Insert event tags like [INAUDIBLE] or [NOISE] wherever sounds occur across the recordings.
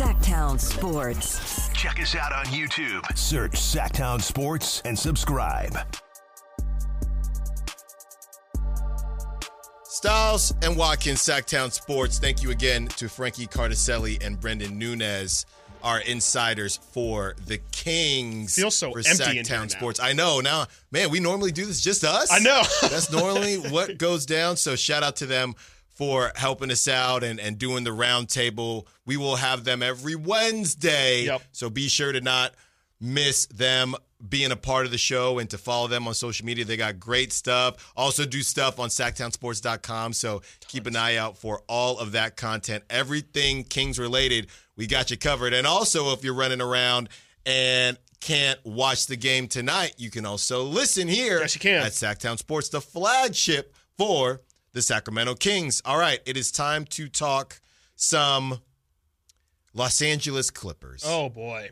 Sactown Sports. Check us out on YouTube. Search Sactown Sports and subscribe. Stiles and Watkins, Sactown Sports. Thank you again to Frankie Cardicelli and Brendan Nunez, our insiders for the Kings. Feels so for empty in here Sactown now. Sports. I know. Now, man, we normally do this just us. I know. That's normally [LAUGHS] what goes down. So shout out to them for helping us out and, and doing the roundtable. We will have them every Wednesday. Yep. So be sure to not miss them being a part of the show and to follow them on social media. They got great stuff. Also do stuff on sactownsports.com. So keep an eye out for all of that content. Everything Kings related, we got you covered. And also if you're running around and can't watch the game tonight, you can also listen here Yes, you can. at Sactown Sports, the flagship for the Sacramento Kings. All right, it is time to talk some Los Angeles Clippers. Oh boy.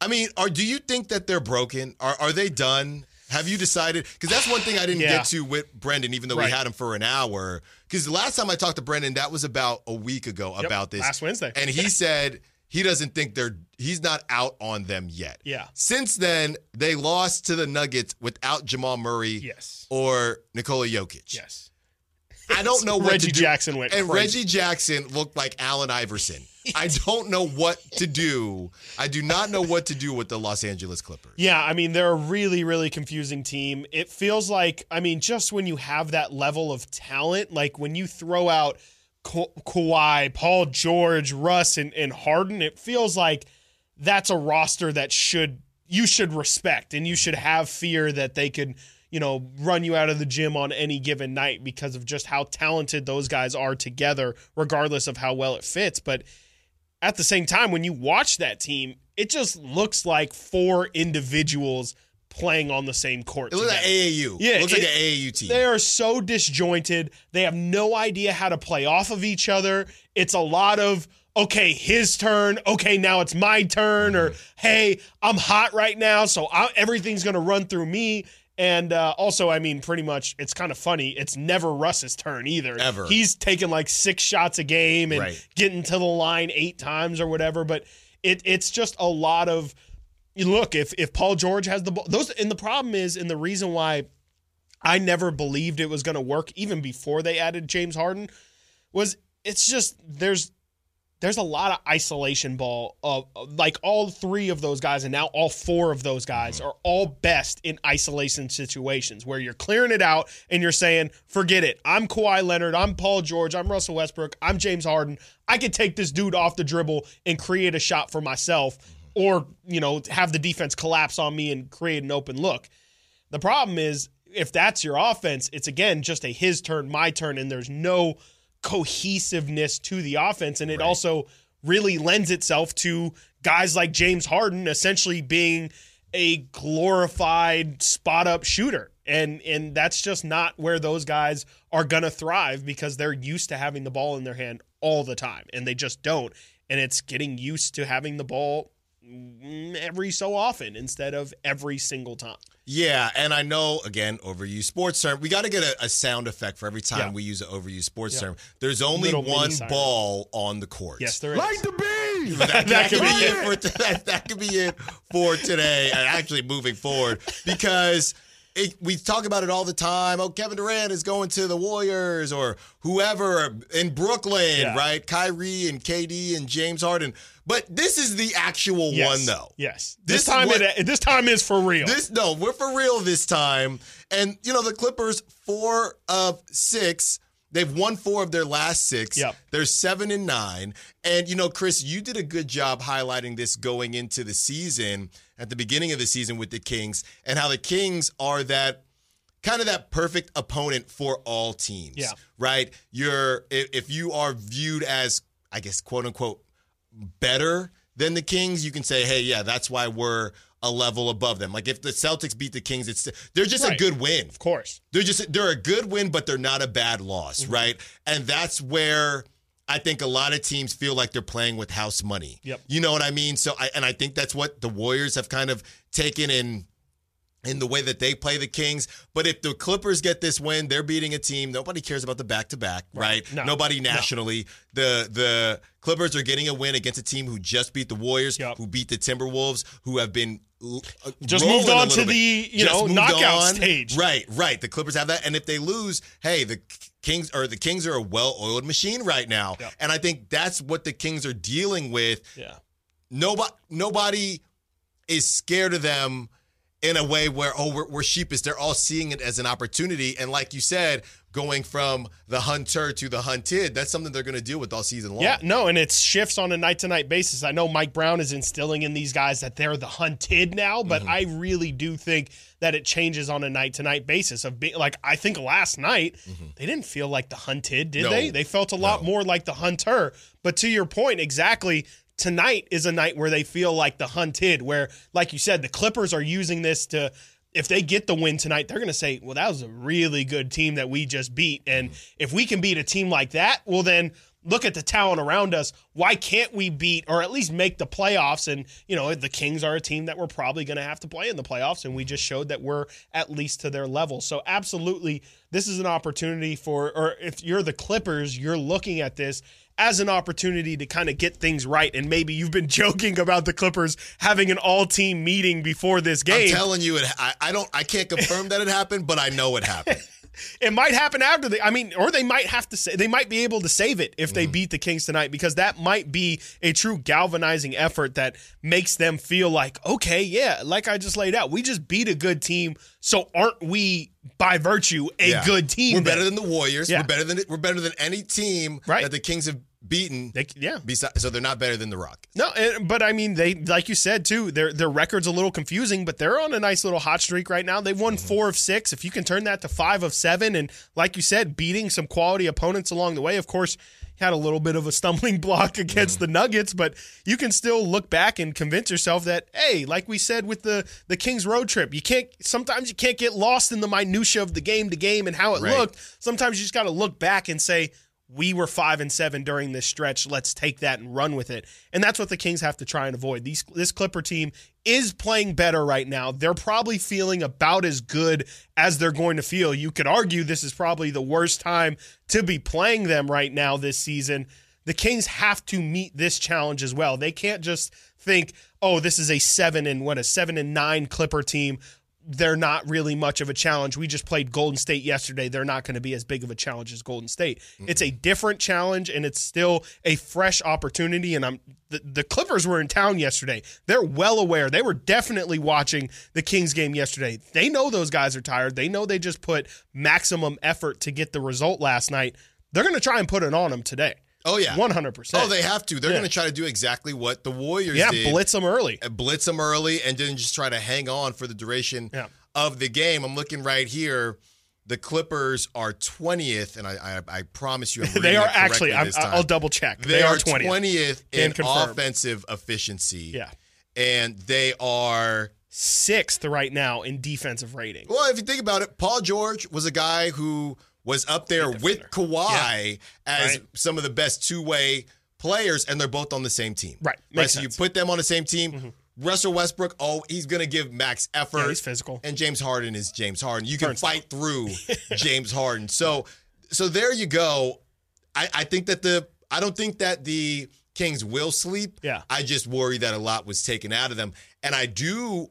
I mean, are do you think that they're broken? Are are they done? Have you decided? Because that's one thing I didn't [SIGHS] Yeah. get to with Brendan, even though we had him for an hour. Because the last time I talked to Brendan, that was about a week ago Yep, about this. last Wednesday. and he [LAUGHS] said he doesn't think they're he's not out on them yet. Yeah. Since then, they lost to the Nuggets without Jamal Murray. Yes. Or Nikola Jokic. Yes. I don't know what Reggie to do. Jackson went and crazy. Reggie Jackson looked like Allen Iverson. I don't know what to do. I do not know what to do with the Los Angeles Clippers. Yeah, I mean they're a really, really confusing team. It feels like, I mean, just when you have that level of talent, like when you throw out Ka- Kawhi, Paul George, Russ, and, and Harden, it feels like that's a roster that should you should respect and you should have fear that they could, you know, run you out of the gym on any given night because of just how talented those guys are together, regardless of how well it fits. But at the same time, when you watch that team, it just looks like four individuals playing on the same court. It looks like. AAU. Yeah, it looks like an AAU team. They are so disjointed. They have no idea how to play off of each other. It's a lot of okay, his turn. Okay, now it's my turn. Or mm-hmm. hey, I'm hot right now, so I, everything's gonna run through me. And uh, also, I mean, pretty much, it's kind of funny. It's never Russ's turn either. Ever. He's taking like six shots a game and Right. getting to the line eight times or whatever. But it it's just a lot of look if if Paul George has the ball. Those and the problem is, and the reason why I never believed it was going to work even before they added James Harden was it's just there's there's a lot of isolation ball of like all three of those guys and now all four of those guys mm-hmm. are all best in isolation situations where you're clearing it out and you're saying forget it. I'm Kawhi Leonard. I'm Paul George. I'm Russell Westbrook. I'm James Harden. I can take this dude off the dribble and create a shot for myself mm-hmm. or you know have the defense collapse on me and create an open look. The problem is if that's your offense, it's again just a his turn, my turn, and there's no cohesiveness to the offense. And it also really lends itself to guys like James Harden essentially being a glorified spot up shooter. And and that's just not where those guys are gonna thrive because they're used to having the ball in their hand all the time. And they just don't. And it's getting used to having the ball every so often instead of every single time. Yeah, and I know again overused sports term. We got to get a, a sound effect for every time Yeah. we use an overused sports Yeah. term. There's only Little one ball on the court. Yes, there is. Like the bees! that, that, [LAUGHS] That could could be be it for that, [LAUGHS] that could be it for today. And actually, moving forward, because it, we talk about it all the time. Oh, Kevin Durant is going to the Warriors, or whoever in Brooklyn, Yeah. right? Kyrie and KD and James Harden. But this is the actual Yes. one, though. Yes. This This, time what- it this time is for real. This no, we're for real this time. And you know, the Clippers, four of six. They've won four of their last six. Yep. They're seven and nine. And you know, Chris, you did a good job highlighting this going into the season at the beginning of the season with the Kings and how the Kings are that kind of that perfect opponent for all teams. Yeah. Right? You're if, you are viewed as, I guess, quote unquote, better than the Kings, you can say, hey, yeah, that's why we're a level above them. Like if the Celtics beat the Kings, it's they're just a good win. of course. They're just they're a good win, but they're not a bad loss, Mm-hmm. right? And that's where I think a lot of teams feel like they're playing with house money. Yep. You know what I mean? So I and I think that's what the Warriors have kind of taken in in the way that they play the Kings. But if the Clippers get this win, they're beating a team. Nobody cares about the back to back, right? No. Nobody nationally. The the Clippers are getting a win against a team who just beat the Warriors, Yep. who beat the Timberwolves, who have been uh, Just moved on to bit. the, you Just know, knockout on. stage. Right, right. The Clippers have that, and if they lose, hey, the Kings or the Kings are a well-oiled machine right now, Yep. and I think that's what the Kings are dealing with Yeah. nobody nobody is scared of them in a way where oh we're, we're sheepish they're all seeing it as an opportunity and like you said going from the hunter to the hunted that's something they're going to deal with all season long Yeah, no, and it shifts on a night to night basis. I know Mike Brown is instilling in these guys that they're the hunted now, but Mm-hmm. I really do think that it changes on a night to night basis of being like I think last night they didn't feel like the hunted, did Mm-hmm. No. they? They felt a lot No. more like the hunter. But to your point, exactly. Tonight is a night where they feel like the hunted, where, like you said, the Clippers are using this to if they get the win tonight, they're going to say, well, that was a really good team that we just beat. And if we can beat a team like that, well, then look at the talent around us. Why can't we beat or at least make the playoffs? And, you know, the Kings are a team that we're probably going to have to play in the playoffs. And we just showed that we're at least to their level. So, absolutely, this is an opportunity for, or if you're the Clippers, you're looking at this as an opportunity to kind of get things right. And maybe you've been [LAUGHS] joking about the Clippers having an all team meeting before this game. i'm telling you it I, I don't i can't confirm that it happened but i know it happened [LAUGHS] it might happen after the I mean, or they might have to say they might be able to save it if they mm-hmm. beat the Kings tonight because that might be a true galvanizing effort that makes them feel like, okay, yeah, like I just laid out, we just beat a good team, so aren't we by virtue a Yeah. good team? we're better than the warriors Yeah. we're better than we're better than any team Right. that the kings have beaten They- yeah. besides so they're not better than the rockets No, and- but I mean, they like you said too. Their their record's a little confusing, but they're on a nice little hot streak right now. They've won mm-hmm. four of six. If you can turn that to five of seven, and like you said, beating some quality opponents along the way. Of course, had a little bit of a stumbling [LAUGHS] block against mm-hmm. the Nuggets, but you can still look back and convince yourself that hey, like we said with the the Kings road trip, you can't. Sometimes you can't get lost in the minutia of the game to game and how it Right. looked. Sometimes you just got to look back and say we were five and seven during this stretch. Let's take that and run with it. And that's what the Kings have to try and avoid. These this Clipper team is playing better right now. They're probably feeling about as good as they're going to feel. You could argue this is probably the worst time to be playing them right now this season. The Kings have to meet this challenge as well. They can't just think, "Oh, this is a 7 and what a 7 and 9 Clipper team they're not really much of a challenge. We just played Golden State yesterday. They're not going to be as big of a challenge as Golden State. It's a different challenge and it's still a fresh opportunity. And I'm the, the Clippers were in town yesterday. They're well aware. They were definitely watching the Kings game yesterday. They know those guys are tired. They know they just put maximum effort to get the result last night. They're going to try and put it on them today. Oh yeah 100%. oh they have to they're Yeah. going to try to do exactly what the warriors did. Yeah, did blitz them early. and blitz them early and then just try to hang on for the duration Yeah. of the game. I'm looking right here. The Clippers are 20th, and I I, I promise you, [LAUGHS] They are actually, I'm, this time. I'll double check. They, are 20th, Can in confirm. offensive efficiency. Yeah. and they are. Sixth right now in defensive rating. Well, if you think about it, Paul George was a guy who was up there with Kawhi as Right. some of the best two way players, and they're both on the same team. Right. Right. So you sense. Mm-hmm. put them on the same team. Russell Westbrook, oh, he's going to give max effort. Yeah, he's physical. And James Harden is James Harden. You can Turnstile. fight through [LAUGHS] James Harden. So, so there you go. I, I think that the I don't think that the Kings will sleep. Yeah. I just worry that a lot was taken out of them, and I do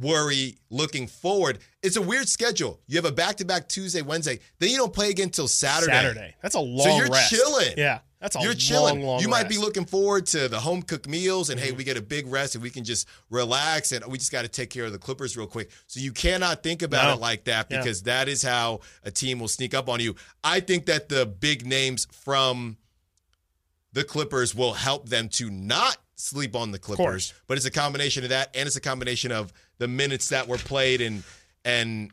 worry looking forward. It's a weird schedule. You have a back to back Tuesday, Wednesday, then you don't play again until Saturday. Saturday. That's a long So you're rest. chilling. Yeah. That's a You're long, chilling. long you might be looking forward to the home cooked meals, and hey, Mm-hmm. we get a big rest, and we can just relax, and we just got to take care of the Clippers real quick. So you cannot think about No. it like that Yeah. because that is how a team will sneak up on you. I think that the big names from the Clippers will help them to not sleep on the Clippers. But it's a combination of that, and it's a combination of the minutes that were played and and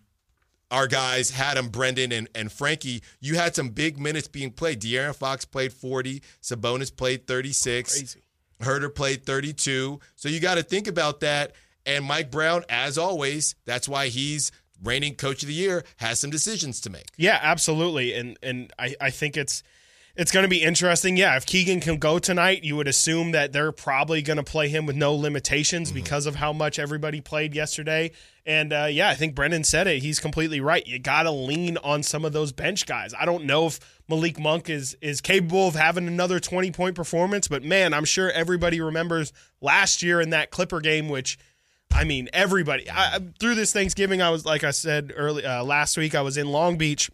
our guys had them, Brendan and, and Frankie. You had some big minutes being played. De'Aaron Fox played 40. Sabonis played 36. Crazy. Huerter played 32. So you got to think about that. And Mike Brown, as always, that's why he's reigning coach of the year, has some decisions to make. Yeah, absolutely. And and I, I think it's it's going to be interesting. Yeah, if Keegan can go tonight, you would assume that they're probably going to play him with no limitations Mm-hmm. because of how much everybody played yesterday. And uh, yeah, I think Brendan said it. He's completely right. You got to lean on some of those bench guys. I don't know if Malik Monk is is capable of having another 20 point performance, but man, I'm sure everybody remembers last year in that Clipper game, which I mean, everybody I, through this Thanksgiving, I was like I said early uh, last week, I was in Long Beach.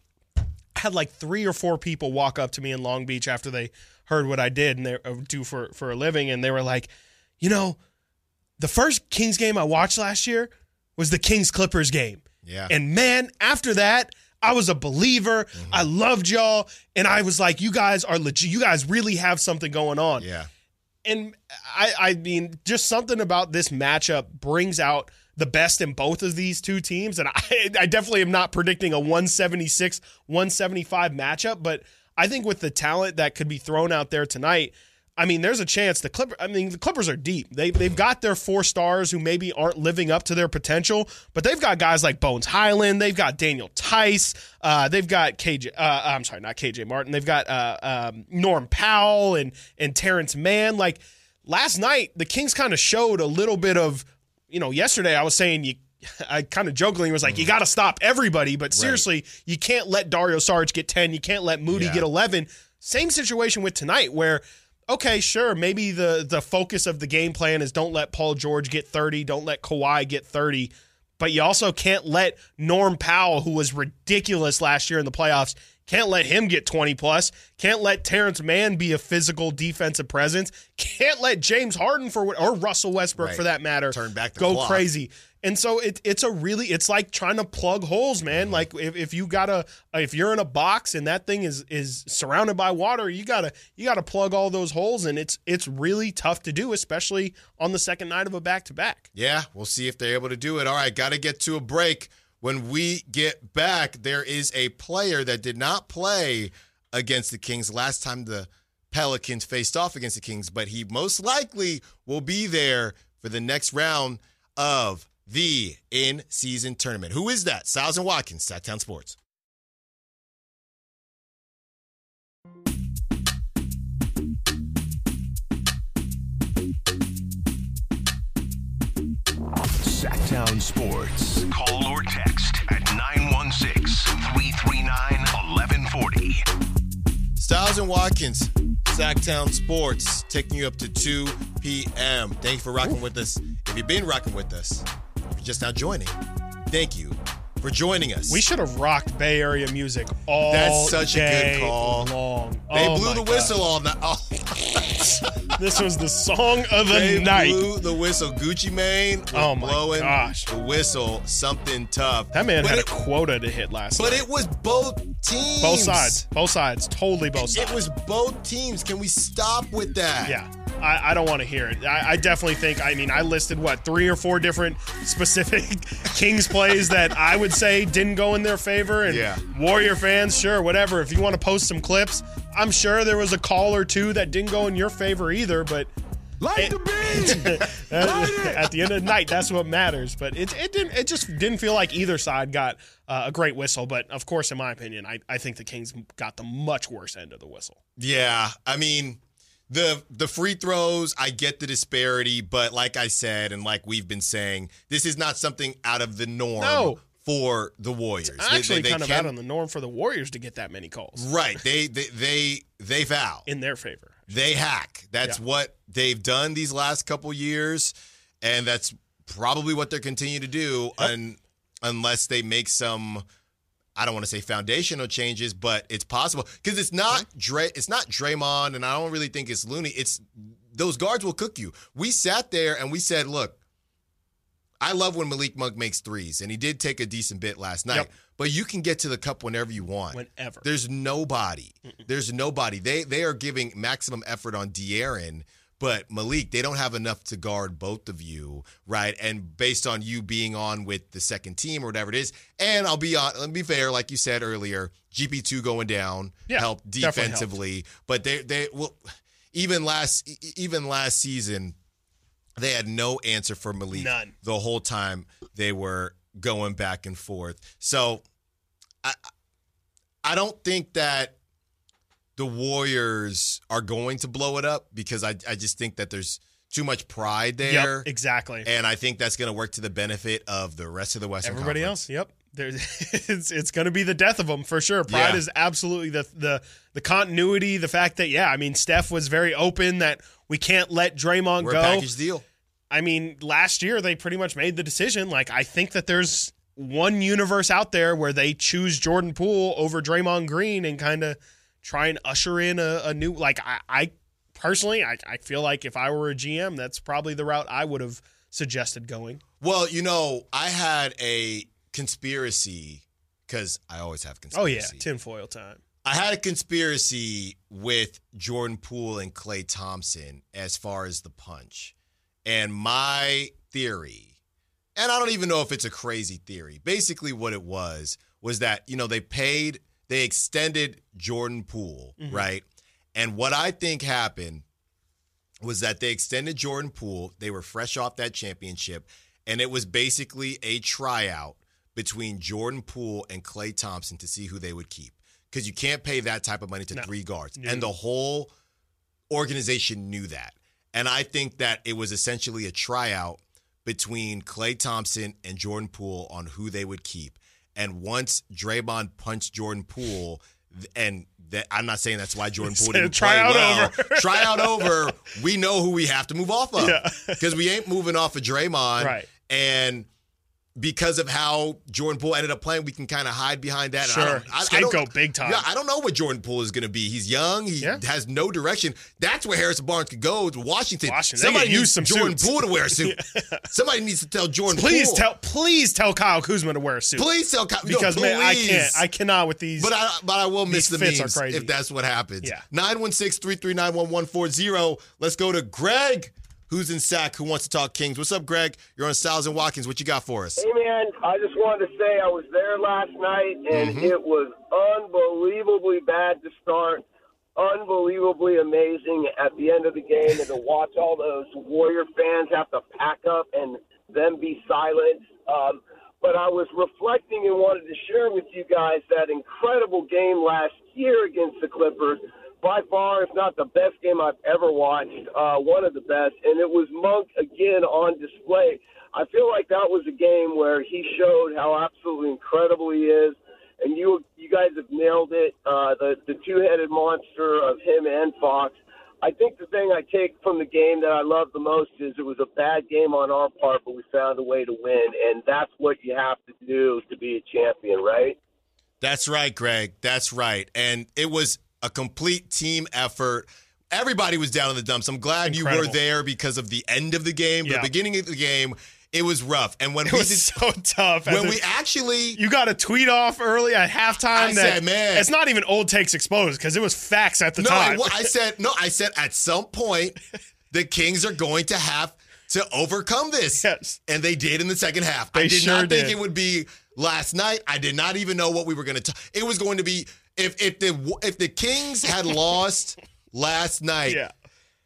I had like three or four people walk up to me in Long Beach after they heard what I did and they uh, do for for a living, and they were like, you know, the first Kings game I watched last year was the Kings Clippers game. Yeah. And man, after that, I was a believer. Mm-hmm. I loved y'all. And I was like, you guys are legit. You guys really have something going on. Yeah. And I, I mean, just something about this matchup brings out the best in both of these two teams. And I, [LAUGHS] I definitely am not predicting a 176, 175 matchup, but I think with the talent that could be thrown out there tonight, I mean, there's a chance the Clipper. I mean, the Clippers are deep. They they've got their four stars who maybe aren't living up to their potential, but they've got guys like Bones Hyland. They've got Daniel Theis. Uh, they've got KJ. Uh, I'm sorry, not KJ Martin. They've got uh, um, Norm Powell and and Terrence Mann. Like last night, the Kings kind of showed a little bit of. You know, yesterday I was saying you. [LAUGHS] I kind of jokingly was like, you mm. got to stop everybody, but seriously, you can't let Dario Saric get ten. You can't let Moody Yeah. get eleven. Same situation with tonight, where okay, sure, maybe the the focus of the game plan is don't let Paul George get 30, don't let Kawhi get 30, but you also can't let Norm Powell, who was ridiculous last year in the playoffs, can't let him get 20 plus. Can't let Terrence Mann be a physical defensive presence. Can't let James Harden for what- or Russell Westbrook Right. for that matter Turn back the go clock. crazy. And so it, it's a really it's like trying to plug holes, man. Mm-hmm. Like if, if you gotta if you're in a box and that thing is is surrounded by water, you gotta you gotta plug all those holes, and it's it's really tough to do, especially on the second night of a back to back. Yeah, we'll see if they're able to do it. All right, got to get to a break. When we get back, there is a player that did not play against the Kings last time the Pelicans faced off against the Kings, but he most likely will be there for the next round of the in season tournament. Who is that? Stiles and Watkins, Sactown Sports. Sactown Sports. Call or text at 916 339 1140. Stiles and Watkins, Sactown Sports, taking you up to 2 p.m. Thank you for rocking with us. If you've been rocking with us, if you're just now joining, thank you for joining us. We should have rocked Bay Area music all That's such a good call. long. they Oh blew the God. whistle all night. Oh, This was the song of the night. they night. blew the whistle. Gucci Mane Oh my blowing gosh. the whistle. Something tough. That man but had it, a quota to hit last But night. it was both teams. both sides. Both sides. Totally both sides. It was both teams. Can we stop with that? Yeah. I, I don't want to hear it. I, I definitely think, I mean, I listed what, three or four different specific [LAUGHS] Kings plays that I would say didn't go in their favor. And Yeah. Warrior fans, sure, whatever. If you want to post some clips, I'm sure there was a call or two that didn't go in your favor either. But Light the beam! [LAUGHS] at, the end of the night, that's what matters. But it, it didn't. It just didn't feel like either side got uh, a great whistle. But of course, in my opinion, I, I think the Kings got the much worse end of the whistle. Yeah, I mean the the free throws, I get the disparity, but like I said and like we've been saying, this is not something out of the norm No. for the Warriors. They- Actually, they- they kind of can- out on the norm for the Warriors to get that many calls Right. They [LAUGHS] they they they foul. in their favor. They hack. That's Yeah. what they've done these last couple years, and that's probably what they're continuing to do, un, unless they make some. I don't want to say foundational changes, but it's possible because it's not mm-hmm. Dre. It's not Draymond, and I don't really think it's Looney. It's those guards will cook you. We sat there and we said, "Look, I love when Malik Monk makes threes, and he did take a decent bit last night. Yep. But you can get to the cup whenever you want. Whenever. There's nobody. There's nobody. They they are giving maximum effort on De'Aaron, but Malik, they don't have enough to guard both of you, right? And based on you being on with the second team or whatever it is, and I'll be on. Let me be fair, like you said earlier, GP two going down Yeah, helped definitely helped. defensively, but they they well even last even last season they had no answer for Malik None. the whole time they were going back and forth. So I I don't think that the Warriors are going to blow it up because I, I just think that there's too much pride there. Yep, exactly. And I think that's going to work to the benefit of the rest of the Western Everybody Conference. else, yep. There's, [LAUGHS] it's it's going to be the death of them for sure. Pride Yeah. is absolutely the the the continuity. The fact that yeah, I mean Steph was very open that we can't let Draymond We're go. package deal. I mean, last year they pretty much made the decision. Like, I think that there's one universe out there where they choose Jordan Poole over Draymond Green and kind of try and usher in a, a new. Like, I, I personally, I, I feel like if I were a GM, that's probably the route I would have suggested going. Well, you know, I had a conspiracy because I always have conspiracy. Oh yeah, tinfoil time. I had a conspiracy with Jordan Poole and Klay Thompson as far as the punch. And my theory, and I don't even know if it's a crazy theory, basically what it was was that, you know, they paid, they extended Jordan Poole, mm-hmm. right? And what I think happened was that they extended Jordan Poole. They were fresh off that championship, and it was basically a tryout between Jordan Poole and Klay Thompson to see who they would keep. Because you can't pay that type of money to No. three guards. No. And the whole organization knew that. And I think that it was essentially a tryout between Klay Thompson and Jordan Poole on who they would keep. And once Draymond punched Jordan Poole, and that, I'm not saying that's why Jordan Poole didn't "Try play out well. over." [LAUGHS] Try out over. We know who we have to move off of Yeah. because we ain't moving off of Draymond. Right. And because of how Jordan Poole ended up playing, we can kind of hide behind that. Sure. I- I Scapegoat big time. Yeah, I don't know what Jordan Poole is going to be. He's young. He Yeah. has no direction. That's where Harrison Barnes could go to Washington. Washington. Somebody needs some Jordan suits. Poole to wear a suit. [LAUGHS] Somebody needs to tell Jordan Please Poole. tell, please tell Kyle Kuzma to wear a suit. Please tell Ky- no, because man, I can't, I cannot with these. But I but I will miss the memes if that's what happens. Yeah. 916-339-1140. Let's go to Greg, who's in SAC, who wants to talk Kings. What's up, Greg? You're on Stiles and Watkins. What you got for us? Hey man, I just wanted to say I was there last night and Mm-hmm. it was unbelievably bad to start, unbelievably amazing at the end of the game, and to watch all those Warrior fans have to pack up and then be silent. Um, but I was reflecting and wanted to share with you guys that incredible game last year against the Clippers. By far, if not the best game I've ever watched, uh, one of the best, and it was Monk again on display. I feel like that was a game where he showed how absolutely incredible he is, and you you guys have nailed it. Uh, the the two headed monster of him and Fox. I think the thing I take from the game that I love the most is it was a bad game on our part, but we found a way to win, and that's what you have to do to be a champion, right? That's right, Greg. That's right. And it was a complete team effort. Everybody was down in the dumps. I'm glad you were there because of the end of the game. Yeah. The beginning of the game, it was rough. And when it we was did, [LAUGHS] so tough. when we actually you got a tweet off early at halftime. I that said, man. it's not even old takes exposed because it was facts at the no, time. I, I said no. I said at some point [LAUGHS] the Kings are going to have to overcome this. Yes. and they did in the second half. I They did sure not think did. it would be last night. I did not even know what we were going to. It was going to be if if the if the Kings had [LAUGHS] lost last night. yeah,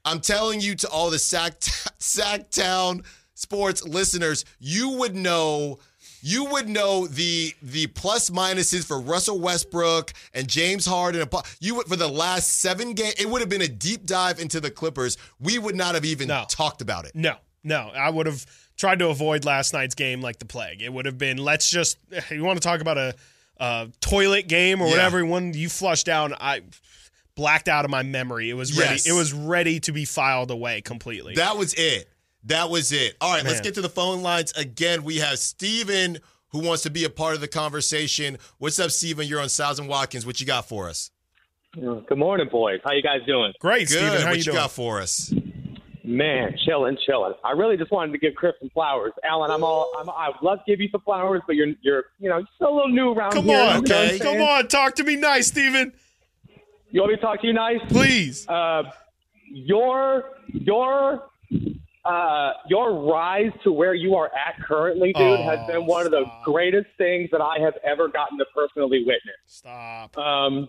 I'm telling you to all the Sack Sactown sports listeners, you would know you would know the the plus minuses for Russell Westbrook and James Harden. You would for the last seven games, it would have been a deep dive into the Clippers. We would not have even No. talked about it. no, no. I would have tried to avoid last night's game like the plague. It would have been let's just you want to talk about a, a toilet game or Yeah. whatever one you flushed down. I blacked out of my memory. It was ready. Yes. It was ready to be filed away completely. That was it. That was it. All right, let's get to the phone lines again. We have Steven who wants to be a part of the conversation. What's up, Steven? You're on Stiles and Watkins. What you got for us? Good morning, boys. How you guys doing? Great, Good. Steven. How what you you doing? got for us? Man, chilling, chilling. I really just wanted to give Chris some flowers. Alan, I'm all. I'm, I'd love to give you some flowers, but you're, you're, you know, you're still a little new around Come here. on, you know okay. come on, talk to me nice, Steven. You want me to talk to you nice? Please. Uh, your, your, uh, your rise to where you are at currently, dude, Oh, has been one of the greatest things that I have ever gotten to personally witness. Stop. um,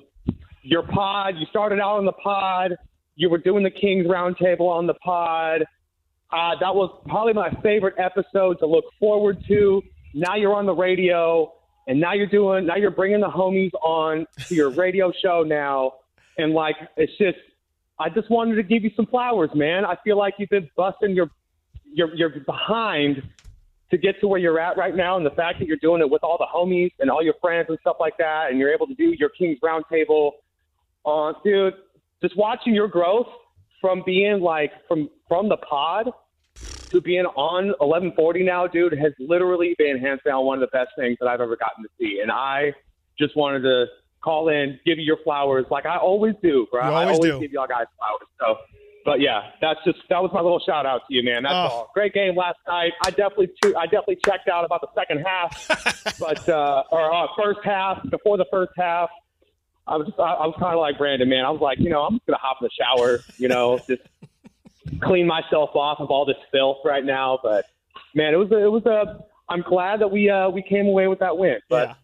your pod. You started out on the pod. You were doing the Kings Roundtable on the pod. Uh, that was probably my favorite episode to look forward to. Now you're on the radio, and now you're doing. Now you're bringing the homies on to your radio show now, and like it's just I just wanted to give you some flowers, man. I feel like you've been busting your your your behind to get to where you're at right now, and the fact that you're doing it with all the homies and all your friends and stuff like that, and you're able to do your Kings Roundtable, uh, dude. Just watching your growth from being like from from the pod to being on 1140 now, dude, has literally been hands down one of the best things that I've ever gotten to see. And I just wanted to call in, give you your flowers, like I always do, bro. You I always always do. give y'all guys flowers. So, but yeah, that's just that was my little shout out to you, man. That's Oh. all. Great game last night. I definitely I definitely checked out about the second half, [LAUGHS] but uh, or uh, first half before the first half. I was just, I, I was kind of like Brandon, man. I was like, you know, I'm just gonna hop in the shower, you know, [LAUGHS] just clean myself off of all this filth right now. But man, it was a, it was a. I'm glad that we uh, we came away with that win. But Yeah.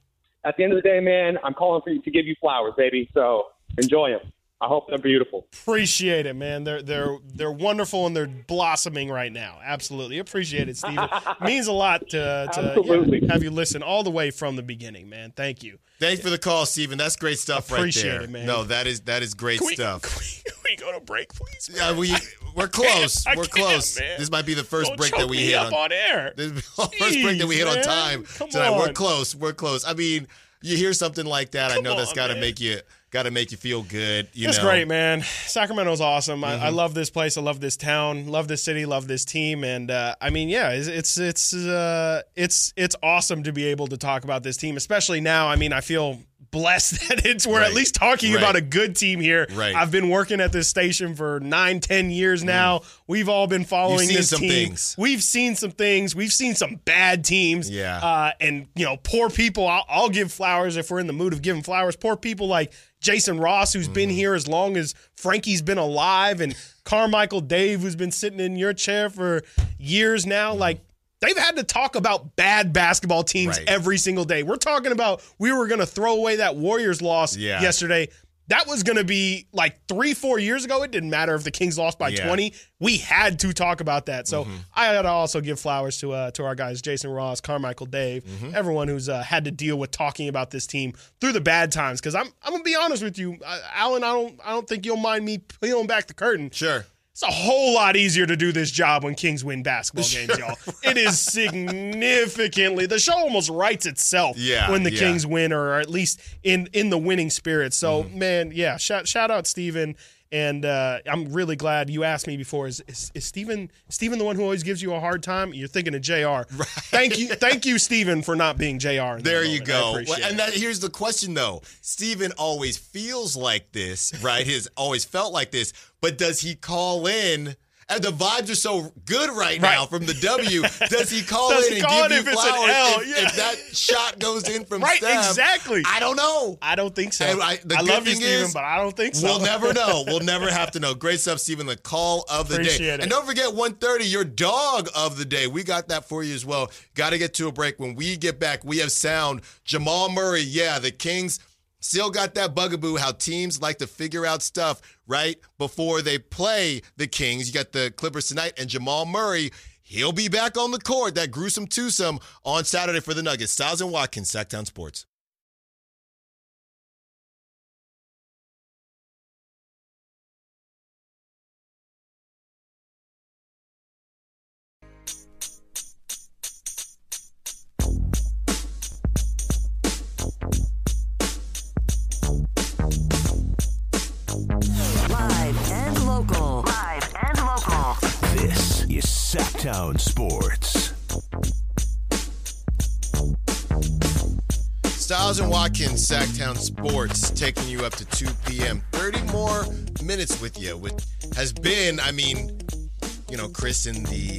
at the end of the day, man, I'm calling for you to give you flowers, baby. So enjoy them. I hope they're beautiful. Appreciate it, man. They're they're they're wonderful and they're blossoming right now. Absolutely appreciate it, Steven. [LAUGHS] Means a lot to, to yeah, have you listen all the way from the beginning, man. Thank you. Thanks for the call, Steven. That's great stuff Appreciate right there. it, man. No, that is that is great Can we, stuff. Can we, can we go to break, please? Yeah, we we're [LAUGHS] close. I we're can't, close. man. This might be the 1st Don't break choke that we me hit up on. on air. [LAUGHS] This is the first break that we hit on time man. Come tonight. We're close. We're close. I mean, you hear something like that, I know that's got to make you got to make you feel good. You It's know, great, man. Sacramento's awesome. I, Mm-hmm. I love this place. I love this town. Love this city. Love this team. And uh, I mean, yeah, it's it's it's uh, it's it's awesome to be able to talk about this team, especially now. I mean, I feel blessed [LAUGHS] that it's we're at least talking Right. about a good team here. Right. I've been working at this station for nine, ten years now. We've all been following Mm. This some team. things. We've seen some things. We've seen some bad teams. Yeah. Uh, and you know, poor people. I'll, I'll give flowers if we're in the mood of giving flowers. Poor people like Jason Ross, who's been here as long as Frankie's been alive, and Carmichael Dave, who's been sitting in your chair for years now. Like they've had to talk about bad basketball teams Right. every single day. We're talking about we were going to throw away that Warriors loss Yeah. yesterday. That was going to be like three, four years ago. It didn't matter if the Kings lost by Yeah. Mm-hmm. 20. We had to talk about that. So I got to also give flowers to uh, to our guys, Jason Ross, Carmichael Dave, Mm-hmm. everyone who's uh, had to deal with talking about this team through the bad times. Because I'm I'm gonna be honest with you, uh, Alan. I don't I don't think you'll mind me peeling back the curtain. Sure. It's a whole lot easier to do this job when Kings win basketball [LAUGHS] games, y'all. It is significantly. The show almost writes itself Yeah, when the yeah. Mm-hmm. Kings win, or at least in in the winning spirit. So, man, yeah, shout shout out Steven. And uh, I'm really glad you asked me before. Is, is is Steven Steven the one who always gives you a hard time? You're thinking of Jr. [LAUGHS] Thank you, thank you, Steven, for not being Jr. There you moment. Go. Well, and that here's the question though. Steven always feels like this, right? Has always felt like this, but does he call in? And the vibes are so good right, now from the W. [LAUGHS] Does he call Does in he and call give it you if it's an flowers L? if, Yeah. if that shot goes in from Right, Steph? exactly. I don't know. I don't think so. And I- I, the good love you, thing Steven, is, but I don't think so. We'll never know. [LAUGHS] We'll never have to know. Great stuff, Steven. The call of the day. It. And don't forget 130, your dog of the day. We got that for you as well. Got to get to a break. When we get back, we have sound. Jamal Murray, yeah, the Kings still got that bugaboo how teams like to figure out stuff right before they play the Kings. You got the Clippers tonight and Jamal Murray. He'll be back on the court, that gruesome twosome, on Saturday for the Nuggets. Stiles and Watkins, Sactown Sports. Sactown Sports. Stiles and Watkins, Sactown Sports, taking you up to 2 p.m. 30 more minutes with you. which has been, I mean, you know, Chris in the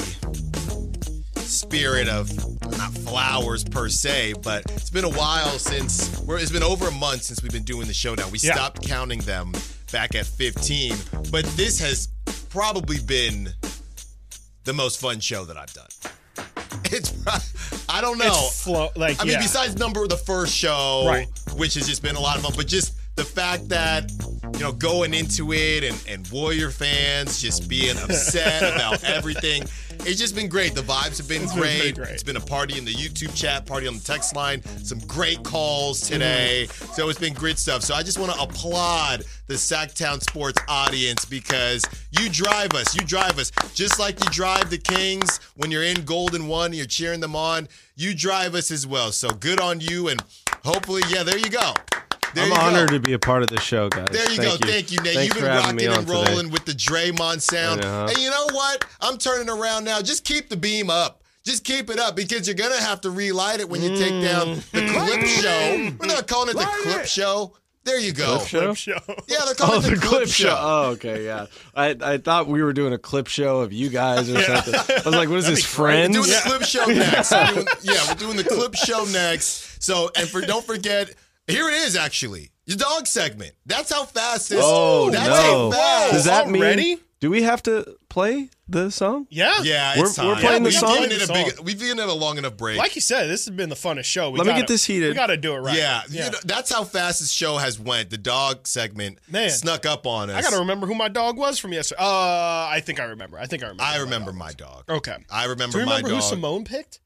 spirit of not flowers per se, but it's been a while since we're, it's been over a month since we've been doing the show now. We Yeah. stopped counting them back at 15, but this has probably been the most fun show that I've done. It's, I don't know. It's flow, like I mean, besides number the first show, Right. which has just been a lot of fun, but just the fact that you know going into it and and Warrior fans just being upset about everything. It's just been great. The vibes have been It's been great. great. It's been a party in the YouTube chat, party on the text line, some great calls today. Mm-hmm. So it's been great stuff. So I just want to applaud the Sactown Sports audience because you drive us. You drive us. Just like you drive the Kings when you're in Golden One and you're cheering them on, you drive us as well. So good on you. And hopefully, yeah, there you go. There I'm you go. honored to be a part of the show, guys. There you Thank go. Thank you, Nate. Thanks You've for been having me rocking on and today. rolling with the Draymond sound. I know. And you know what? I'm turning around now. Just keep the beam up. Just keep it up because you're gonna have to relight it when you take down the Mm. clip [LAUGHS] show. We're not calling it the clip show. There you go. Clip show? Show. Yeah, they're calling Oh, it the, the clip show. Oh, okay, yeah. I, I thought we were doing a clip show of you guys or something. I was like, what is this, We're Friends? doing the clip show next. We're doing- [LAUGHS] yeah, we're doing the clip show next. So, and for don't forget, here it is actually your dog segment. That's how fast this. Oh, that's no. how fast. Does that mean? Already? Do we have to play the song? Yeah. Yeah, We're- it's time. we're playing the we've song? Given it a big, we've given it a long enough break. Like you said, this has been the funnest show. We Let me gotta- get this heated. We got to do it right. Yeah, yeah. You know, that's how fast this show has went. The dog segment Man. snuck up on us. I got to remember who my dog was from yesterday. Uh, I think I remember. I think I remember. I who remember dog my dog. Okay. I remember, Do you remember my who dog. Simone picked?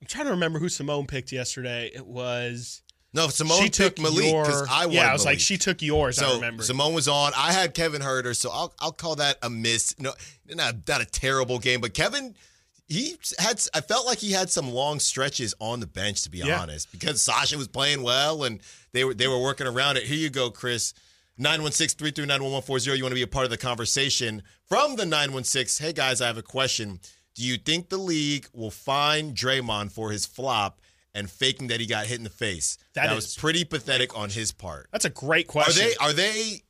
I'm trying to remember who Simone picked yesterday. It was no, Simone she took took Malik because I won. Yeah, I was like she took yours. I So remember. Simone was on. I had Kevin Huerter, so I'll I'll call that a miss. No, not not a terrible game, but Kevin. He had. I felt like he had some long stretches on the bench, to be Yeah. honest, because Sasha was playing well and they were they were working around it. Here you go, Chris. 916-339-1140. You want to be a part of the conversation from the 916. Hey guys, I have a question. Do you think the league will fine Draymond for his flop and faking that he got hit in the face? That that is was pretty pathetic on his part. That's a great question. Are they are they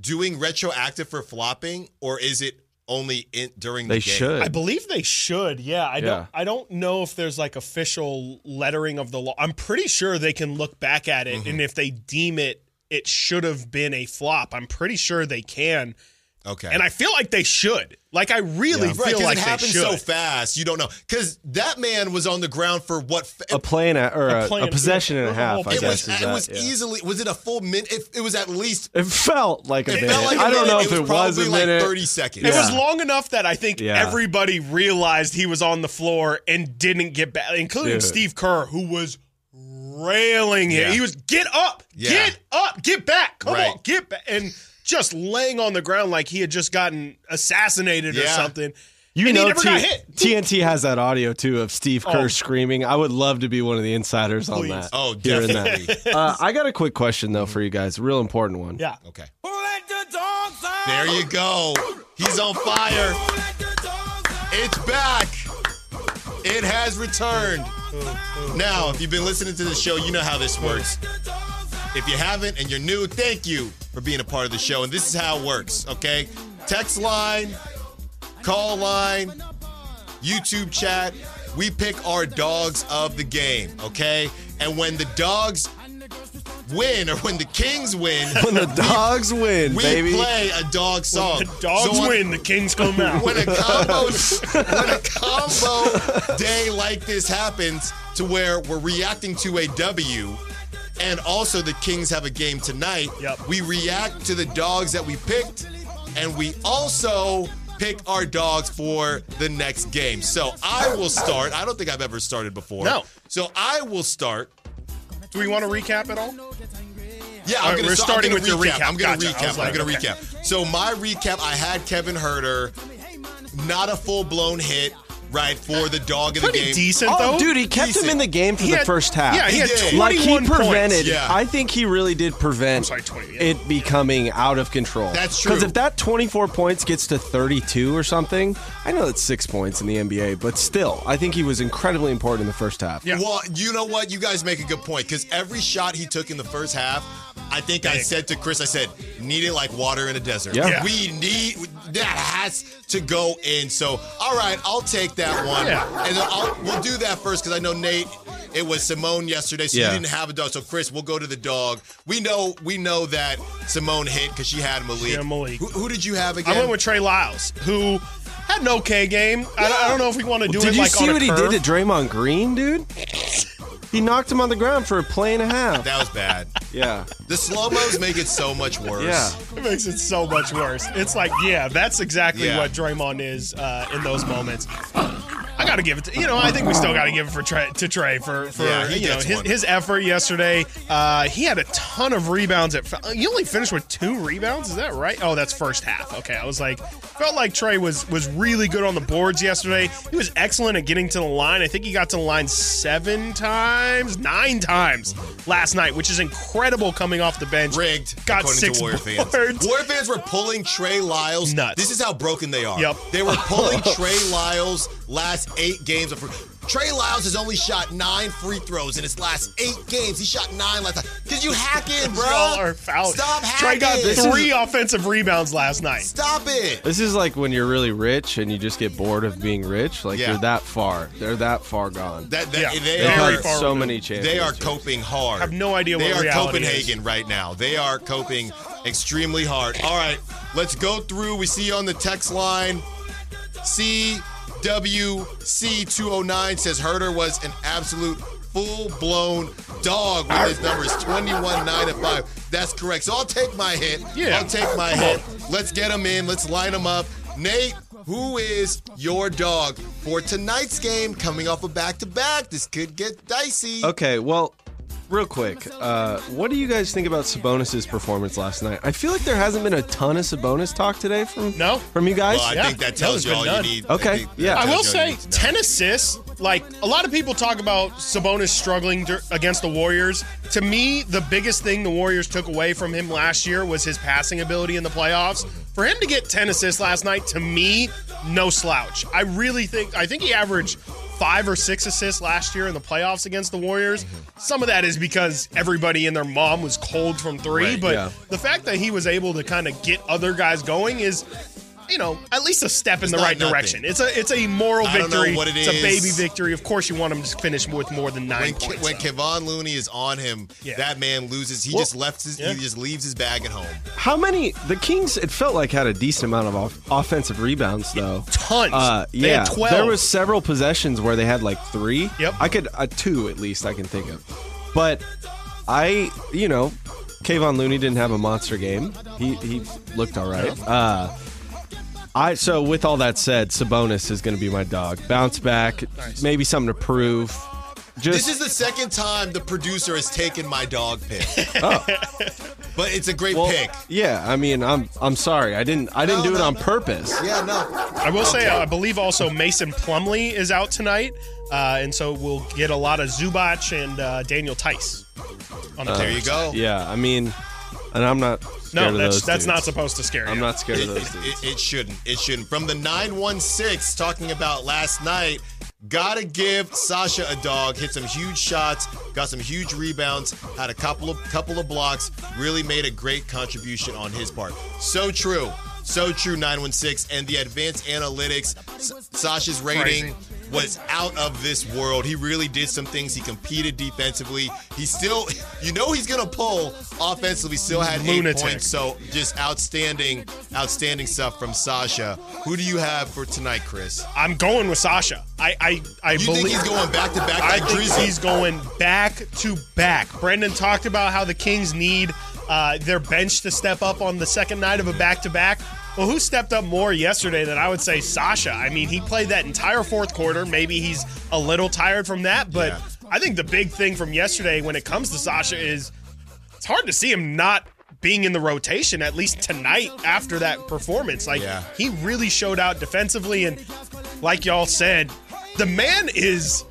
doing retroactive for flopping, or is it only in during the They game? should. I believe they should. Yeah, I Yeah. don't. I don't know if there's like official lettering of the law. I'm pretty sure they can look back at it, Mm-hmm. and if they deem it, it should have been a flop. I'm pretty sure they can, Okay, and I feel like they should. Like I really right feel because like it they should. so fast. You don't know because that man was on the ground for what? fa- a play and a, or A a, play a possession and a it was a half. whole I it guess was. is It that, was yeah. easily. Was it a full minute? It, it was at least. It felt like a It minute. felt like a I don't minute. know if it was, probably a like minute. thirty seconds. It was long enough that I think Yeah. everybody realized he was on the floor and didn't get back, including Dude. Steve Kerr, who was railing him. He was get up, Yeah. get up, get back, come Right. on, get back, and just laying on the ground like he had just gotten assassinated or something. You and he know, never T- got hit. [LAUGHS] TNT has that audio too of Steve Kerr Oh. screaming. I would love to be one of the insiders on Please. that. Oh, hearing definitely. that. Uh, I got a quick question though for you guys, real important one. Yeah, Okay. There you go. He's on fire. It's back. It has returned. Now, if you've been listening to the show, you know how this works. If you haven't and you're new, thank you for being a part of the show. And this is how it works, okay? Text line, call line, YouTube chat. We pick our dogs of the game, okay? And when the dogs win or when the Kings win, [LAUGHS] When the dogs win, we baby. play a dog song. the dogs So on- win, the Kings come out. when a combo [LAUGHS] when a combo day like this happens to where we're reacting to a W and also the Kings have a game tonight, Yep. we react to the dogs that we picked and we also pick our dogs for the next game. So I will start. I don't think I've ever started before. No. So I will start. Do we want to recap at all? Yeah, All I'm right, gonna we're start, starting I'm with gonna your recap. recap. I'm gonna Gotcha. Recap. I'm gonna okay. recap. So my recap, I had Kevin Huerter, not a full blown hit, right for the dog of the Pretty game. decent Oh, though. dude, he kept Decent. him in the game for He the had- first half. Yeah, he, He had did. 21 like he points. prevented. Yeah. I think he really did prevent sorry, 20, yeah. it becoming out of control. That's true. Because if that 24 points gets to 32 or something, I know it's six points in the NBA, but still, I think he was incredibly important in the first half. Yeah. Well, you know what? You guys make a good point because every shot he took in the first half, I think I Big. said to Chris, I said, need it like water in a desert. Yeah. Yeah. We need that has to go in. So, all right, I'll take that one. Yeah. And then I'll, we'll do that first because I know Nate. It was Simone yesterday, so Yeah. you didn't have a dog. So Chris, we'll go to the dog. We know we know that Simone hit because she had Malik. had Malik. Who, who did you have again? I went with Trey Lyles, who had an okay game. I, I don't know if we want to do Did it you like see on a what he did to Draymond Green, dude? He knocked him on the ground for a play and a half. That was bad. Yeah. The slow mos make it so much worse. Yeah. It makes it so much worse. It's like, yeah, that's exactly Yeah. what Draymond is uh, in those moments. Got to give it to you know. I think we still got to give it for Trey, to Trey for for Yeah, you know his, his effort yesterday. Uh, he had a ton of rebounds. At he only finished with two rebounds. Is that right? Oh, that's first half. Okay, I was like, felt like Trey was was really good on the boards yesterday. He was excellent at getting to the line. I think he got to the line seven times, nine times last night, which is incredible coming off the bench. Rigged, Got six to Warrior [LAUGHS] fans. boards. Warrior fans were pulling Trey Lyles. Nuts. This is how broken they are. Yep. They were pulling [LAUGHS] Trey Lyles last eight games of. Trey Lyles has only shot nine free throws in his last eight games. He shot nine last time. Because you hack in, [LAUGHS] bro. Y'all are foul. Stop hacking. Trey got This three offensive rebounds last night. Stop it. This is like when you're really rich and you just get bored of being rich. Like Yeah. you're that far. They're that far gone. That, that, Yeah. They They've very are. far so removed. many championships. They are coping hard. I have no idea They what are reality is. Copenhagen right now. They are coping extremely hard. All right, let's go through. We see you on the text line. CWC209 says Huerter was an absolute full-blown dog with his numbers 21, 9, and 5. That's correct. So I'll take my hit. Yeah. I'll take my hit. Let's get him in. Let's line him up. Nate, who is your dog for tonight's game coming off a back-to-back? This could get dicey. Okay, well, real quick, uh, what do you guys think about Sabonis' performance last night? I feel like there hasn't been a ton of Sabonis talk today from No. from you guys. Well, I Yeah, think that no, tells there's you all been you need. Okay, I think yeah. I will tells you all you say, need 10 assists. Like, a lot of people talk about Sabonis struggling dur- against the Warriors. To me, the biggest thing the Warriors took away from him last year was his passing ability in the playoffs. For him to get 10 assists last night, to me, no slouch. I really think, I think he averaged five or six assists last year in the playoffs against the Warriors. Some of that is because everybody and their mom was cold from three, Right, but yeah. the fact that he was able to kind of get other guys going is. You know, at least a step in It's the right nothing. direction. It's a it's a moral I don't know victory. what it it's a baby victory. Of course, you want him to finish with more than nine when, Ke- points. when though. Kevon Looney is on him, Yeah. that man loses. He Well, just left his. yeah. He just leaves his bag at home. How many? The Kings, it felt like had a decent amount of off- offensive rebounds, though. Tons. Uh, They yeah, had 12. there was several possessions where they had like three. Yep. I could uh, two at least I can think of, but I, you know, Kevon Looney didn't have a monster game. He he looked all right. Uh, I so with all that said, Sabonis is going to be my dog. Bounce back, maybe something to prove. Just This is the second time the producer has taken my dog pick. [LAUGHS] Oh. but it's a great well, pick. yeah. I mean, I'm I'm sorry. I didn't I didn't No, do it on no. purpose. Yeah, no. I will say, uh, I believe also Mason Plumlee is out tonight, uh, and so we'll get a lot of Zubac and uh, Daniel Theis. On the There you go. Yeah, I mean, and I'm not scared No, of that's those that's dudes. not supposed to scare you. I'm not scared It, of those it, dudes. it- it shouldn't. It shouldn't. From the 916 talking about last night, gotta give Sasha a dog. Hit some huge shots, got some huge rebounds, had a couple of couple of blocks, really made a great contribution on his part. So true. So true, 916. And the advanced analytics, S- Sasha's rating Crazy. Was out of this world. He really did some things. He competed defensively. He still, [LAUGHS] you know, he's gonna pull offensively. Still had Lunatic. eight points. So just outstanding, outstanding stuff from Sasha. Who do you have for tonight, Chris? I'm going with Sasha. I I, I You believe think he's going back to back I like think Drizzy? he's going back to back. Brendan talked about how the Kings need uh, their bench to step up on the second night of a back to back. Well, who stepped up more yesterday than I would say Sasha? I mean, he played that entire fourth quarter. Maybe he's a little tired from that, but Yeah. I think the big thing from yesterday when it comes to Sasha is it's hard to see him not being in the rotation at least tonight after that performance. Like Yeah. he really showed out defensively and like y'all said, the man is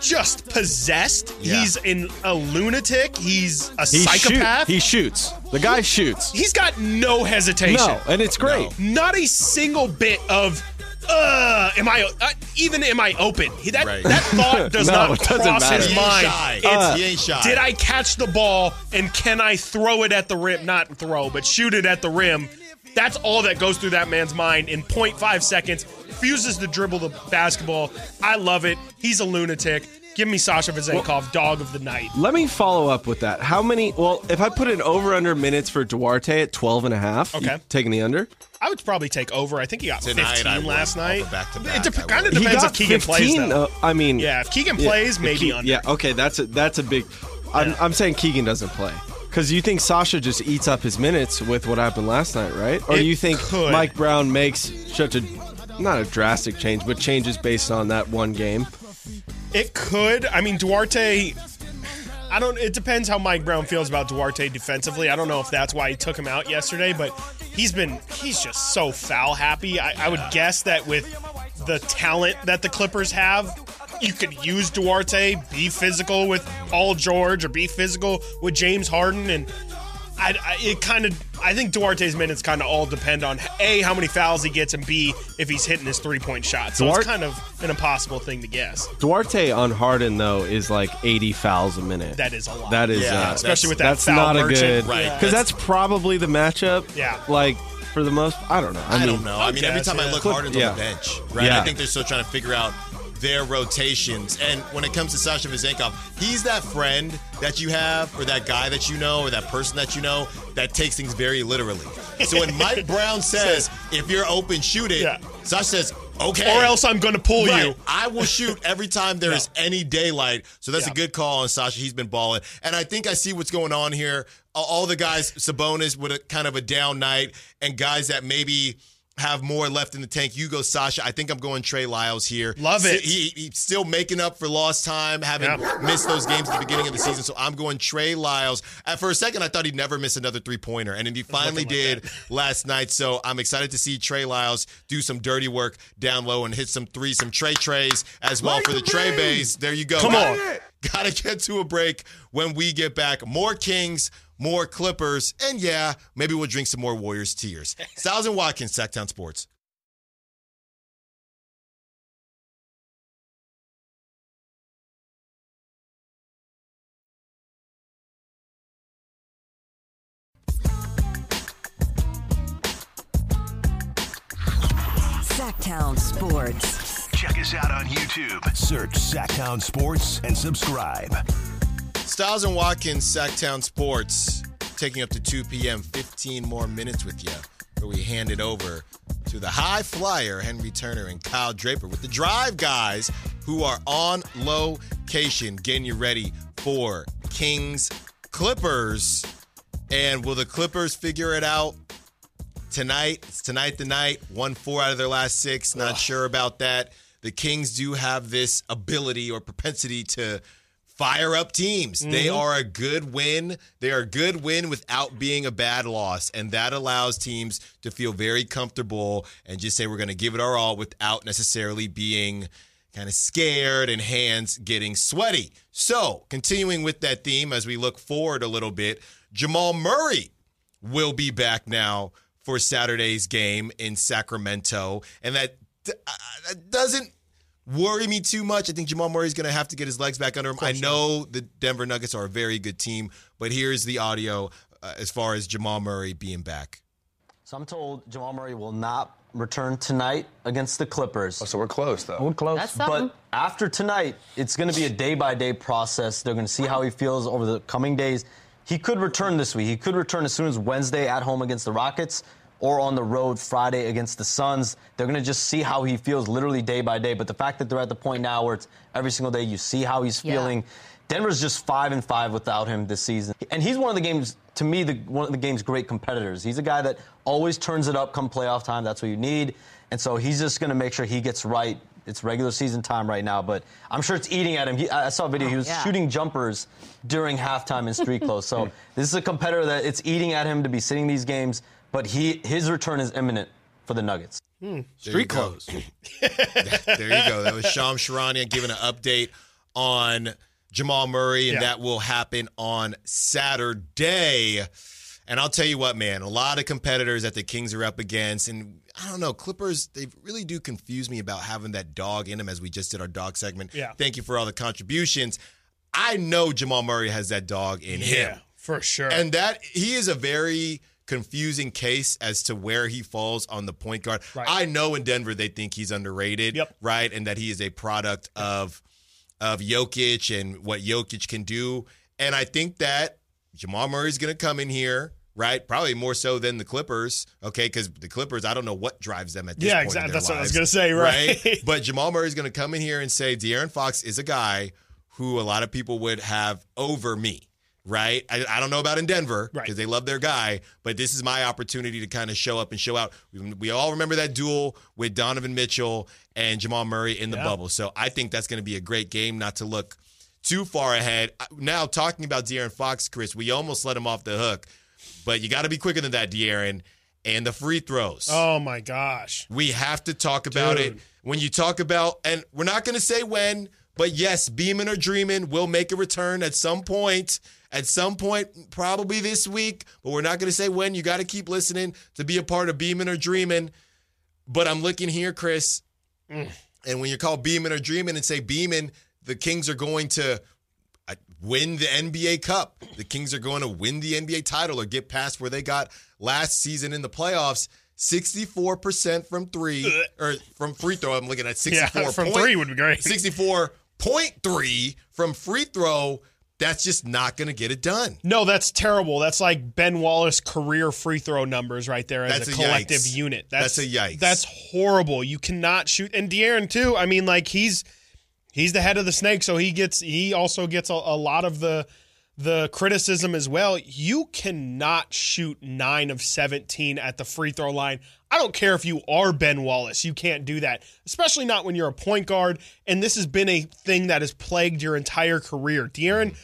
just possessed. Yeah. He's in a lunatic. He's a He shoot- psychopath. he shoots. The guy shoots. He's got no hesitation. No, and it's great. Not a single bit of uh am I uh, even am I open? He, that Right. that thought [LAUGHS] does No, not it doesn't cross matter. his He ain't mind. shy. It's, Uh, he ain't shy. Did I catch the ball and can I throw it at the rim? Not throw, but shoot it at the rim. That's all that goes through that man's mind in 0.5 seconds. Refuses to dribble the basketball. I love it. He's a lunatic. Give me Sasha Vezenkov, dog of the night. Let me follow up with that. How many? Well, if I put an over under minutes for Duarte at 12 and a half, Okay. taking the under? I would probably take over. I think he got Tonight, 15 I would. last Off night. a back-to-back, it dep- I kind of depends if Keegan plays 15. though. uh, I mean, yeah, if Keegan yeah, plays, maybe Ke- under. Yeah, okay, that's a that's a big. I'm, I'm saying Keegan doesn't play because you think Sasha just eats up his minutes with what happened last night, right? Or It you think could. Mike Brown makes such a not a drastic change, but changes based on that one game? It could. I mean, Duarte. I don't. It depends how Mike Brown feels about Duarte defensively. I don't know if that's why he took him out yesterday, but he's been. He's just so foul happy. I, I would guess that with the talent that the Clippers have, you could use Duarte, be physical with Paul George, or be physical with James Harden, and I, I it kind of. I think Duarte's minutes kind of all depend on a how many fouls he gets, and b if he's hitting his three point shot. So Duarte- it's kind of an impossible thing to guess. Duarte on Harden though is like 80 fouls a minute. That is a lot. That is Yeah, uh, especially with that that's foul not a good Right. because that's probably the matchup. Yeah. like for the most. I don't know. I, I, mean, don't know. I mean, every guess, time I look, Clip- Harden's yeah. on the bench, right? Yeah. I think they're still trying to figure out their rotations. And when it comes to Sasha Vezenkov, he's that friend that you have, or that guy that you know, or that person that you know that takes things very literally. So when [LAUGHS] Mike Brown says, "If you're open, shoot it," Yeah. Sasha says, "Okay," Or else I'm going to pull Right. you. I will [LAUGHS] shoot every time there is any daylight. So that's Yeah. a good call on Sasha. He's been balling. And I think I see what's going on here. All- All the guys, Sabonis with a kind of a down night, and guys that maybe have more left in the tank. You go, Sasha. I think I'm going Trey Lyles here. Love it. He, he's still making up for lost time, having Yeah. missed those games at the beginning of the season. So I'm going Trey Lyles. And for a second, I thought he'd never miss another three pointer, and then he finally like did [LAUGHS] last night. So I'm excited to see Trey Lyles do some dirty work down low and hit some threes, some Trey Trays as well for the Trey Bays. There you go. Come Got- on. [LAUGHS] Gotta get to a break when we get back. More Kings, more Clippers, and yeah, maybe we'll drink some more Warriors tears. [LAUGHS] Stiles and Watkins, Sactown Sports. Sactown Sports. Check us out on YouTube. Search Sactown Sports and subscribe. Stiles and Watkins, Sactown Sports, taking up to 2 p.m., 15 more minutes with you, where we hand it over to the high flyer, Henry Turner and Kyle Draper, with the drive guys who are on location, getting you ready for Kings Clippers. And will the Clippers figure it out tonight? It's tonight the night. Won four out of their last six. Not sure about that. The Kings do have this ability or propensity to fire up teams. They are a good win. They are a good win without being a bad loss. And that allows teams to feel very comfortable and just say, we're going to give it our all without necessarily being kind of scared and hands getting sweaty. So, continuing with that theme as we look forward a little bit, Jamal Murray will be back now for Saturday's game in Sacramento. And that, uh, that doesn't worry me too much. I think Jamal Murray's going to have to get his legs back under him. I know the Denver Nuggets are a very good team, but here's the audio uh, as far as Jamal Murray being back. So I'm told Jamal Murray will not return tonight against the Clippers. Oh, So we're close, though. We're close. That's something. But after tonight, it's going to be a day by day process. They're going to see how he feels over the coming days. He could return this week. He could return as soon as Wednesday at home against the Rockets or on the road Friday against the Suns. They're going to just see how he feels literally day by day. But the fact that they're at the point now where it's every single day you see how he's Yeah. feeling. Denver's just five and five without him this season, and he's one of the game's, to me, the, one of the game's great competitors. He's a guy that always turns it up come playoff time. That's what you need, and so he's just going to make sure he gets right. It's regular season time right now, but I'm sure it's eating at him. He, I saw a video. He oh, was yeah. shooting jumpers during halftime in street clothes. So [LAUGHS] this is a competitor that it's eating at him to be sitting these games, but he his return is imminent for the Nuggets. Hmm. Street clothes. [LAUGHS] there you go. That was Shams Charania giving an update on Jamal Murray, and Yeah. that will happen on Saturday. And I'll tell you what, man, a lot of competitors that the Kings are up against, and I don't know, Clippers, they really do confuse me about having that dog in them as we just did our dog segment. Yeah. Thank you for all the contributions. I know Jamal Murray has that dog in him. Yeah, for sure. And that he is a very confusing case as to where he falls on the point guard. Right. I know in Denver they think he's underrated, Yep. right? And that he is a product of of Jokic and what Jokic can do. And I think that Jamal Murray's going to come in here, right? Probably more so than the Clippers, okay? Because the Clippers, I don't know what drives them at this point. Yeah, point. exactly. That's what I was gonna say, right. [LAUGHS] But Jamal Murray is going to come in here and say De'Aaron Fox is a guy who a lot of people would have over me. Right, I, I don't know about in Denver because Right. they love their guy, but this is my opportunity to kind of show up and show out. We, we all remember that duel with Donovan Mitchell and Jamal Murray in the Yeah. bubble, so I think that's going to be a great game. Not to look too far ahead. Now talking about De'Aaron Fox, Chris, we almost let him off the hook, but you got to be quicker than that, De'Aaron. And the free throws. Oh my gosh. We have to talk about it. When you talk about, and we're not going to say when, but yes, Beeman or Dreaming will make a return at some point. At some point, probably this week, but we're not going to say when. You got to keep listening to be a part of Beeman or Dreaming. But I'm looking here, Chris, Mm. and when you call Beeman or Dreaming and say Beeman, the Kings are going to uh, win the NBA Cup. The Kings are going to win the NBA title or get past where they got last season in the playoffs. 64% from three or from free throw. I'm looking at [LAUGHS] 64 Yeah, from point- three would be great. 64.3 from free throw. That's just not going to get it done. No, that's terrible. That's like Ben Wallace career free throw numbers right there as That's a a collective yikes. unit. That's a yikes. That's horrible. You cannot shoot. And De'Aaron too. I mean, like he's he's the head of the snake, so he gets he also gets a, a lot of the the criticism as well. You cannot shoot nine of seventeen at the free throw line. I don't care if you are Ben Wallace. You can't do that, especially not when you're a point guard. And this has been a thing that has plagued your entire career. De'Aaron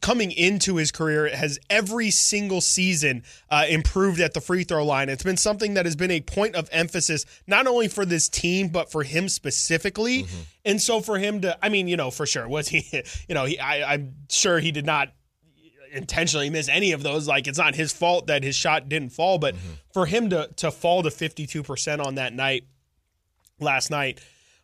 coming into his career has every single season uh, improved at the free throw line. It's been something that has been a point of emphasis not only for this team but for him specifically. And so for him to, I mean, you know, for sure was he, [LAUGHS] you know, he, I, I'm sure he did not intentionally miss any of those. Like it's not his fault that his shot didn't fall, but mm-hmm. for him to to fall to 52 percent on that night last night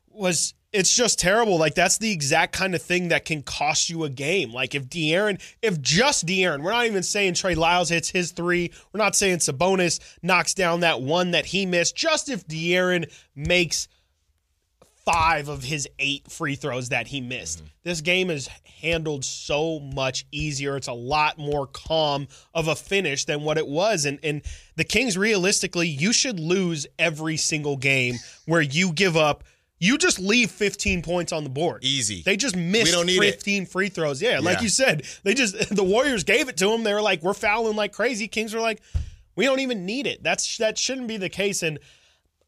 was it's just terrible. Like that's the exact kind of thing that can cost you a game. Like if De'Aaron, if just De'Aaron, we're not even saying Trey Lyles hits his three. We're not saying Sabonis knocks down that one that he missed. Just if De'Aaron makes five of his eight free throws that he missed. Mm-hmm. This game is handled so much easier. It's a lot more calm of a finish than what it was. And and the Kings realistically, you should lose every single game where you give up you just leave 15 points on the board. Easy. They just missed We don't need it. 15 free throws. Yeah, like you said, they just [LAUGHS] the Warriors gave it to them. They were like, "We're fouling like crazy." Kings were like, "We don't even need it." That's that shouldn't be the case. And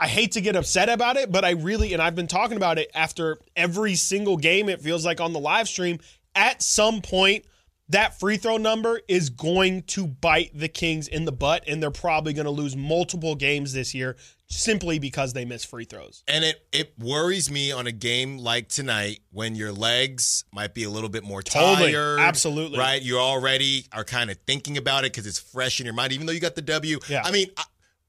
I hate to get upset about it, but I really and I've been talking about it after every single game. It feels like on the live stream. At some point, that free throw number is going to bite the Kings in the butt, and they're probably going to lose multiple games this year simply because they miss free throws. And it it worries me on a game like tonight when your legs might be a little bit more Totally. tired. Absolutely. Right? You already are kind of thinking about it because it's fresh in your mind, even though you got the W. Yeah. I mean,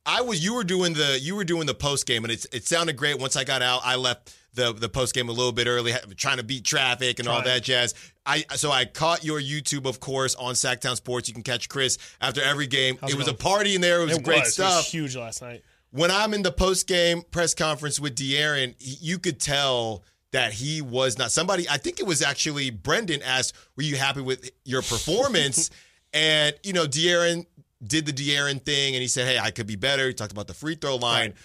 I, was you were doing the you were doing the post game and it's it sounded great. Once I got out, I left the the post game a little bit early, trying to beat traffic and all Trying. that jazz. I so I caught your YouTube, of course, on Sactown Sports. You can catch Chris after every game. How's it it was a party in there. It was It great was. It stuff was huge last night. when I'm in the post game press conference with De'Aaron, you could tell that he was not somebody. I think it was actually Brendan asked, "Were you happy with your performance?" [LAUGHS] and you know, De'Aaron did the De'Aaron thing, and he said, "Hey, I could be better." He talked about the free throw line. Right.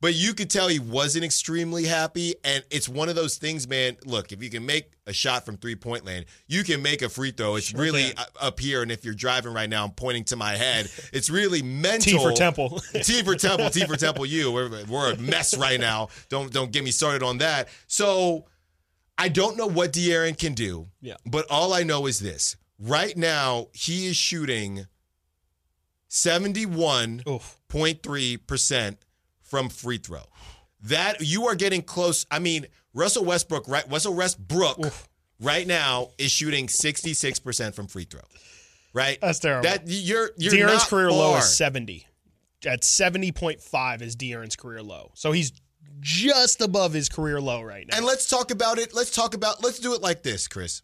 But you could tell he wasn't extremely happy. And it's one of those things, man. Look, if you can make a shot from three point land, you can make a free throw. It's Sure really can. up here. And if you're driving right now, I'm pointing to my head. [LAUGHS] It's really mental. T for Temple. [LAUGHS] T for Temple, T for Temple You. We're, we're a mess right now. Don't don't get me started on that. So I don't know what De'Aaron can do. Yeah. But all I know is this. Right now, he is shooting 71.3% from free throw. That you are getting close. I mean, Russell Westbrook, right? Russell Westbrook right now is shooting 66% from free throw. Right? That's terrible. That you're you're De'Aaron's not career low is 70. At 70.5 is De'Aaron's career low. So he's just above his career low right now. And let's talk about it. Let's talk about. Let's do it like this, Chris.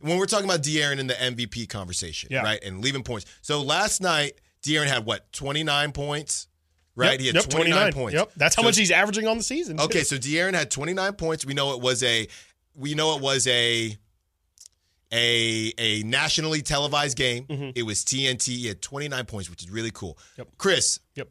When we're talking about De'Aaron in the MVP conversation, Yeah. right, and leaving points. So last night, De'Aaron had what twenty nine points, right? Yep, he had yep, twenty nine points. Yep. That's how So- much he's averaging on the season. too. Okay, so De'Aaron had twenty nine points. We know it was a. We know it was a. a a nationally televised game. Mm-hmm. It was TNT. He had 29 points, which is really cool. Yep. Chris, Yep.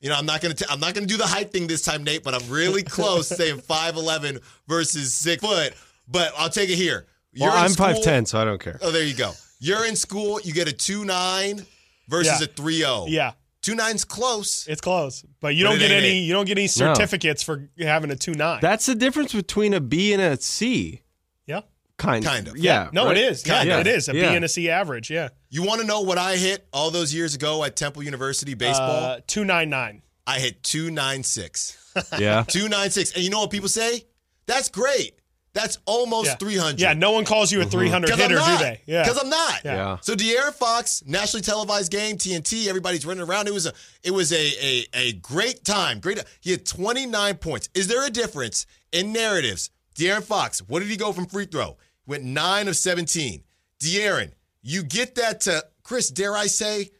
you know I'm not gonna t- I'm not gonna do the height thing this time, Nate, but I'm really [LAUGHS] close saying 5'11 versus six foot. But I'll take it here. Well, I'm 5'10, so I don't care. Oh, there you go. You're in school. You get a two nine versus Yeah. a three zero. Yeah. two nine's close. It's close, but you But don't get any. it. You don't get any No. certificates for having a two nine. That's the difference between a B and a C. yeah. Kind, Kind of. Yeah. No, right? it is. Yeah, Yeah. it is a B Yeah. and a C average. Yeah. You want to know what I hit all those years ago at Temple University baseball? Uh, two nine nine. I hit two nine six. Yeah. [LAUGHS] Two nine six. And you know what people say? That's great. That's almost Yeah. three hundred. Yeah. No one calls you a mm-hmm. three hundred Because I'm hitter, do they? Yeah. Because I'm not. Yeah. So De'Aaron Fox, nationally televised game, TNT, everybody's running around. It was a it was a a, a great time. Great. He had 29 points. Is there a difference in narratives? De'Aaron Fox, what did he go from free throw? Went nine of 17. De'Aaron, you get that to Chris, dare I say,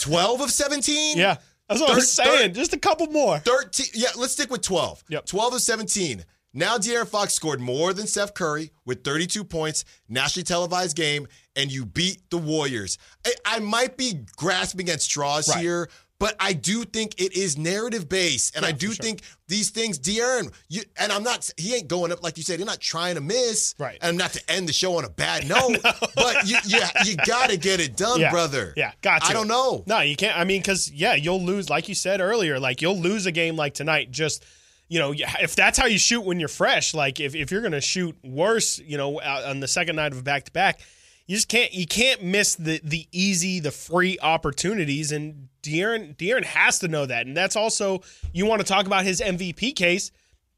12 of 17? Yeah. That's what I was Third- saying. third- Just a couple more. 13. Yeah, let's stick with 12. Yep. 12 of 17. Now De'Aaron Fox scored more than Steph Curry with 32 points, nationally televised game, and you beat the Warriors. I, I might be grasping at straws Right. here, but I do think it is narrative based, and I do think these things, De'Aaron, you, and I'm not. He ain't going up like you said. You're not trying to miss, Right. And not to end the show on a bad [LAUGHS] note, but you, you, you got to get it done, yeah. brother. Yeah, got to. I don't know. No, you can't. I mean, because yeah, you'll lose, like you said earlier. Like you'll lose a game like tonight. Just you know, if that's how you shoot when you're fresh, like if, if you're gonna shoot worse, you know, on the second night of a back to back, you just can't you can't miss the the easy, the free opportunities. And De'Aaron De'Aaron has to know that. And that's also you want to talk about his MVP case.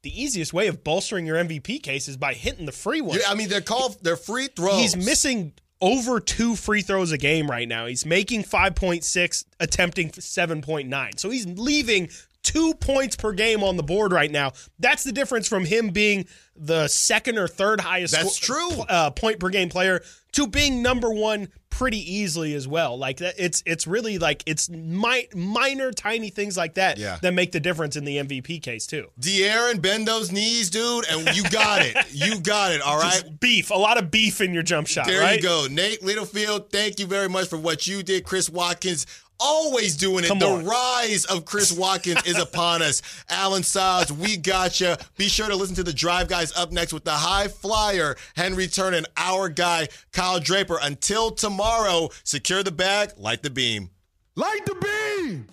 The easiest way of bolstering your MVP case is by hitting the free one. Yeah, I mean, they're called they're free throws. He's missing over two free throws a game right now. He's making 5.6, attempting 7.9. So he's leaving two points per game on the board right now. That's the difference from him being the second or third highest That's true. uh, point per game player to being number one pretty easily as well. Like that, it's it's really like it's mi- minor, tiny things like that Yeah. that make the difference in the MVP case too. De'Aaron, bend those knees, dude, and you got it. [LAUGHS] You got it. All right. Just beef, a lot of beef in your jump shot. There right? you go. Nate Littlefield, thank you very much for what you did. Chris Watkins, always doing it. Come the on. rise of Chris Watkins is upon us. [LAUGHS] Alan Stiles, we gotcha. Be sure to listen to the Drive Guys up next with the high flyer, Henry Turner, and our guy, Kyle Draper. Until tomorrow, secure the bag, light the beam. Light the beam!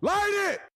Light it!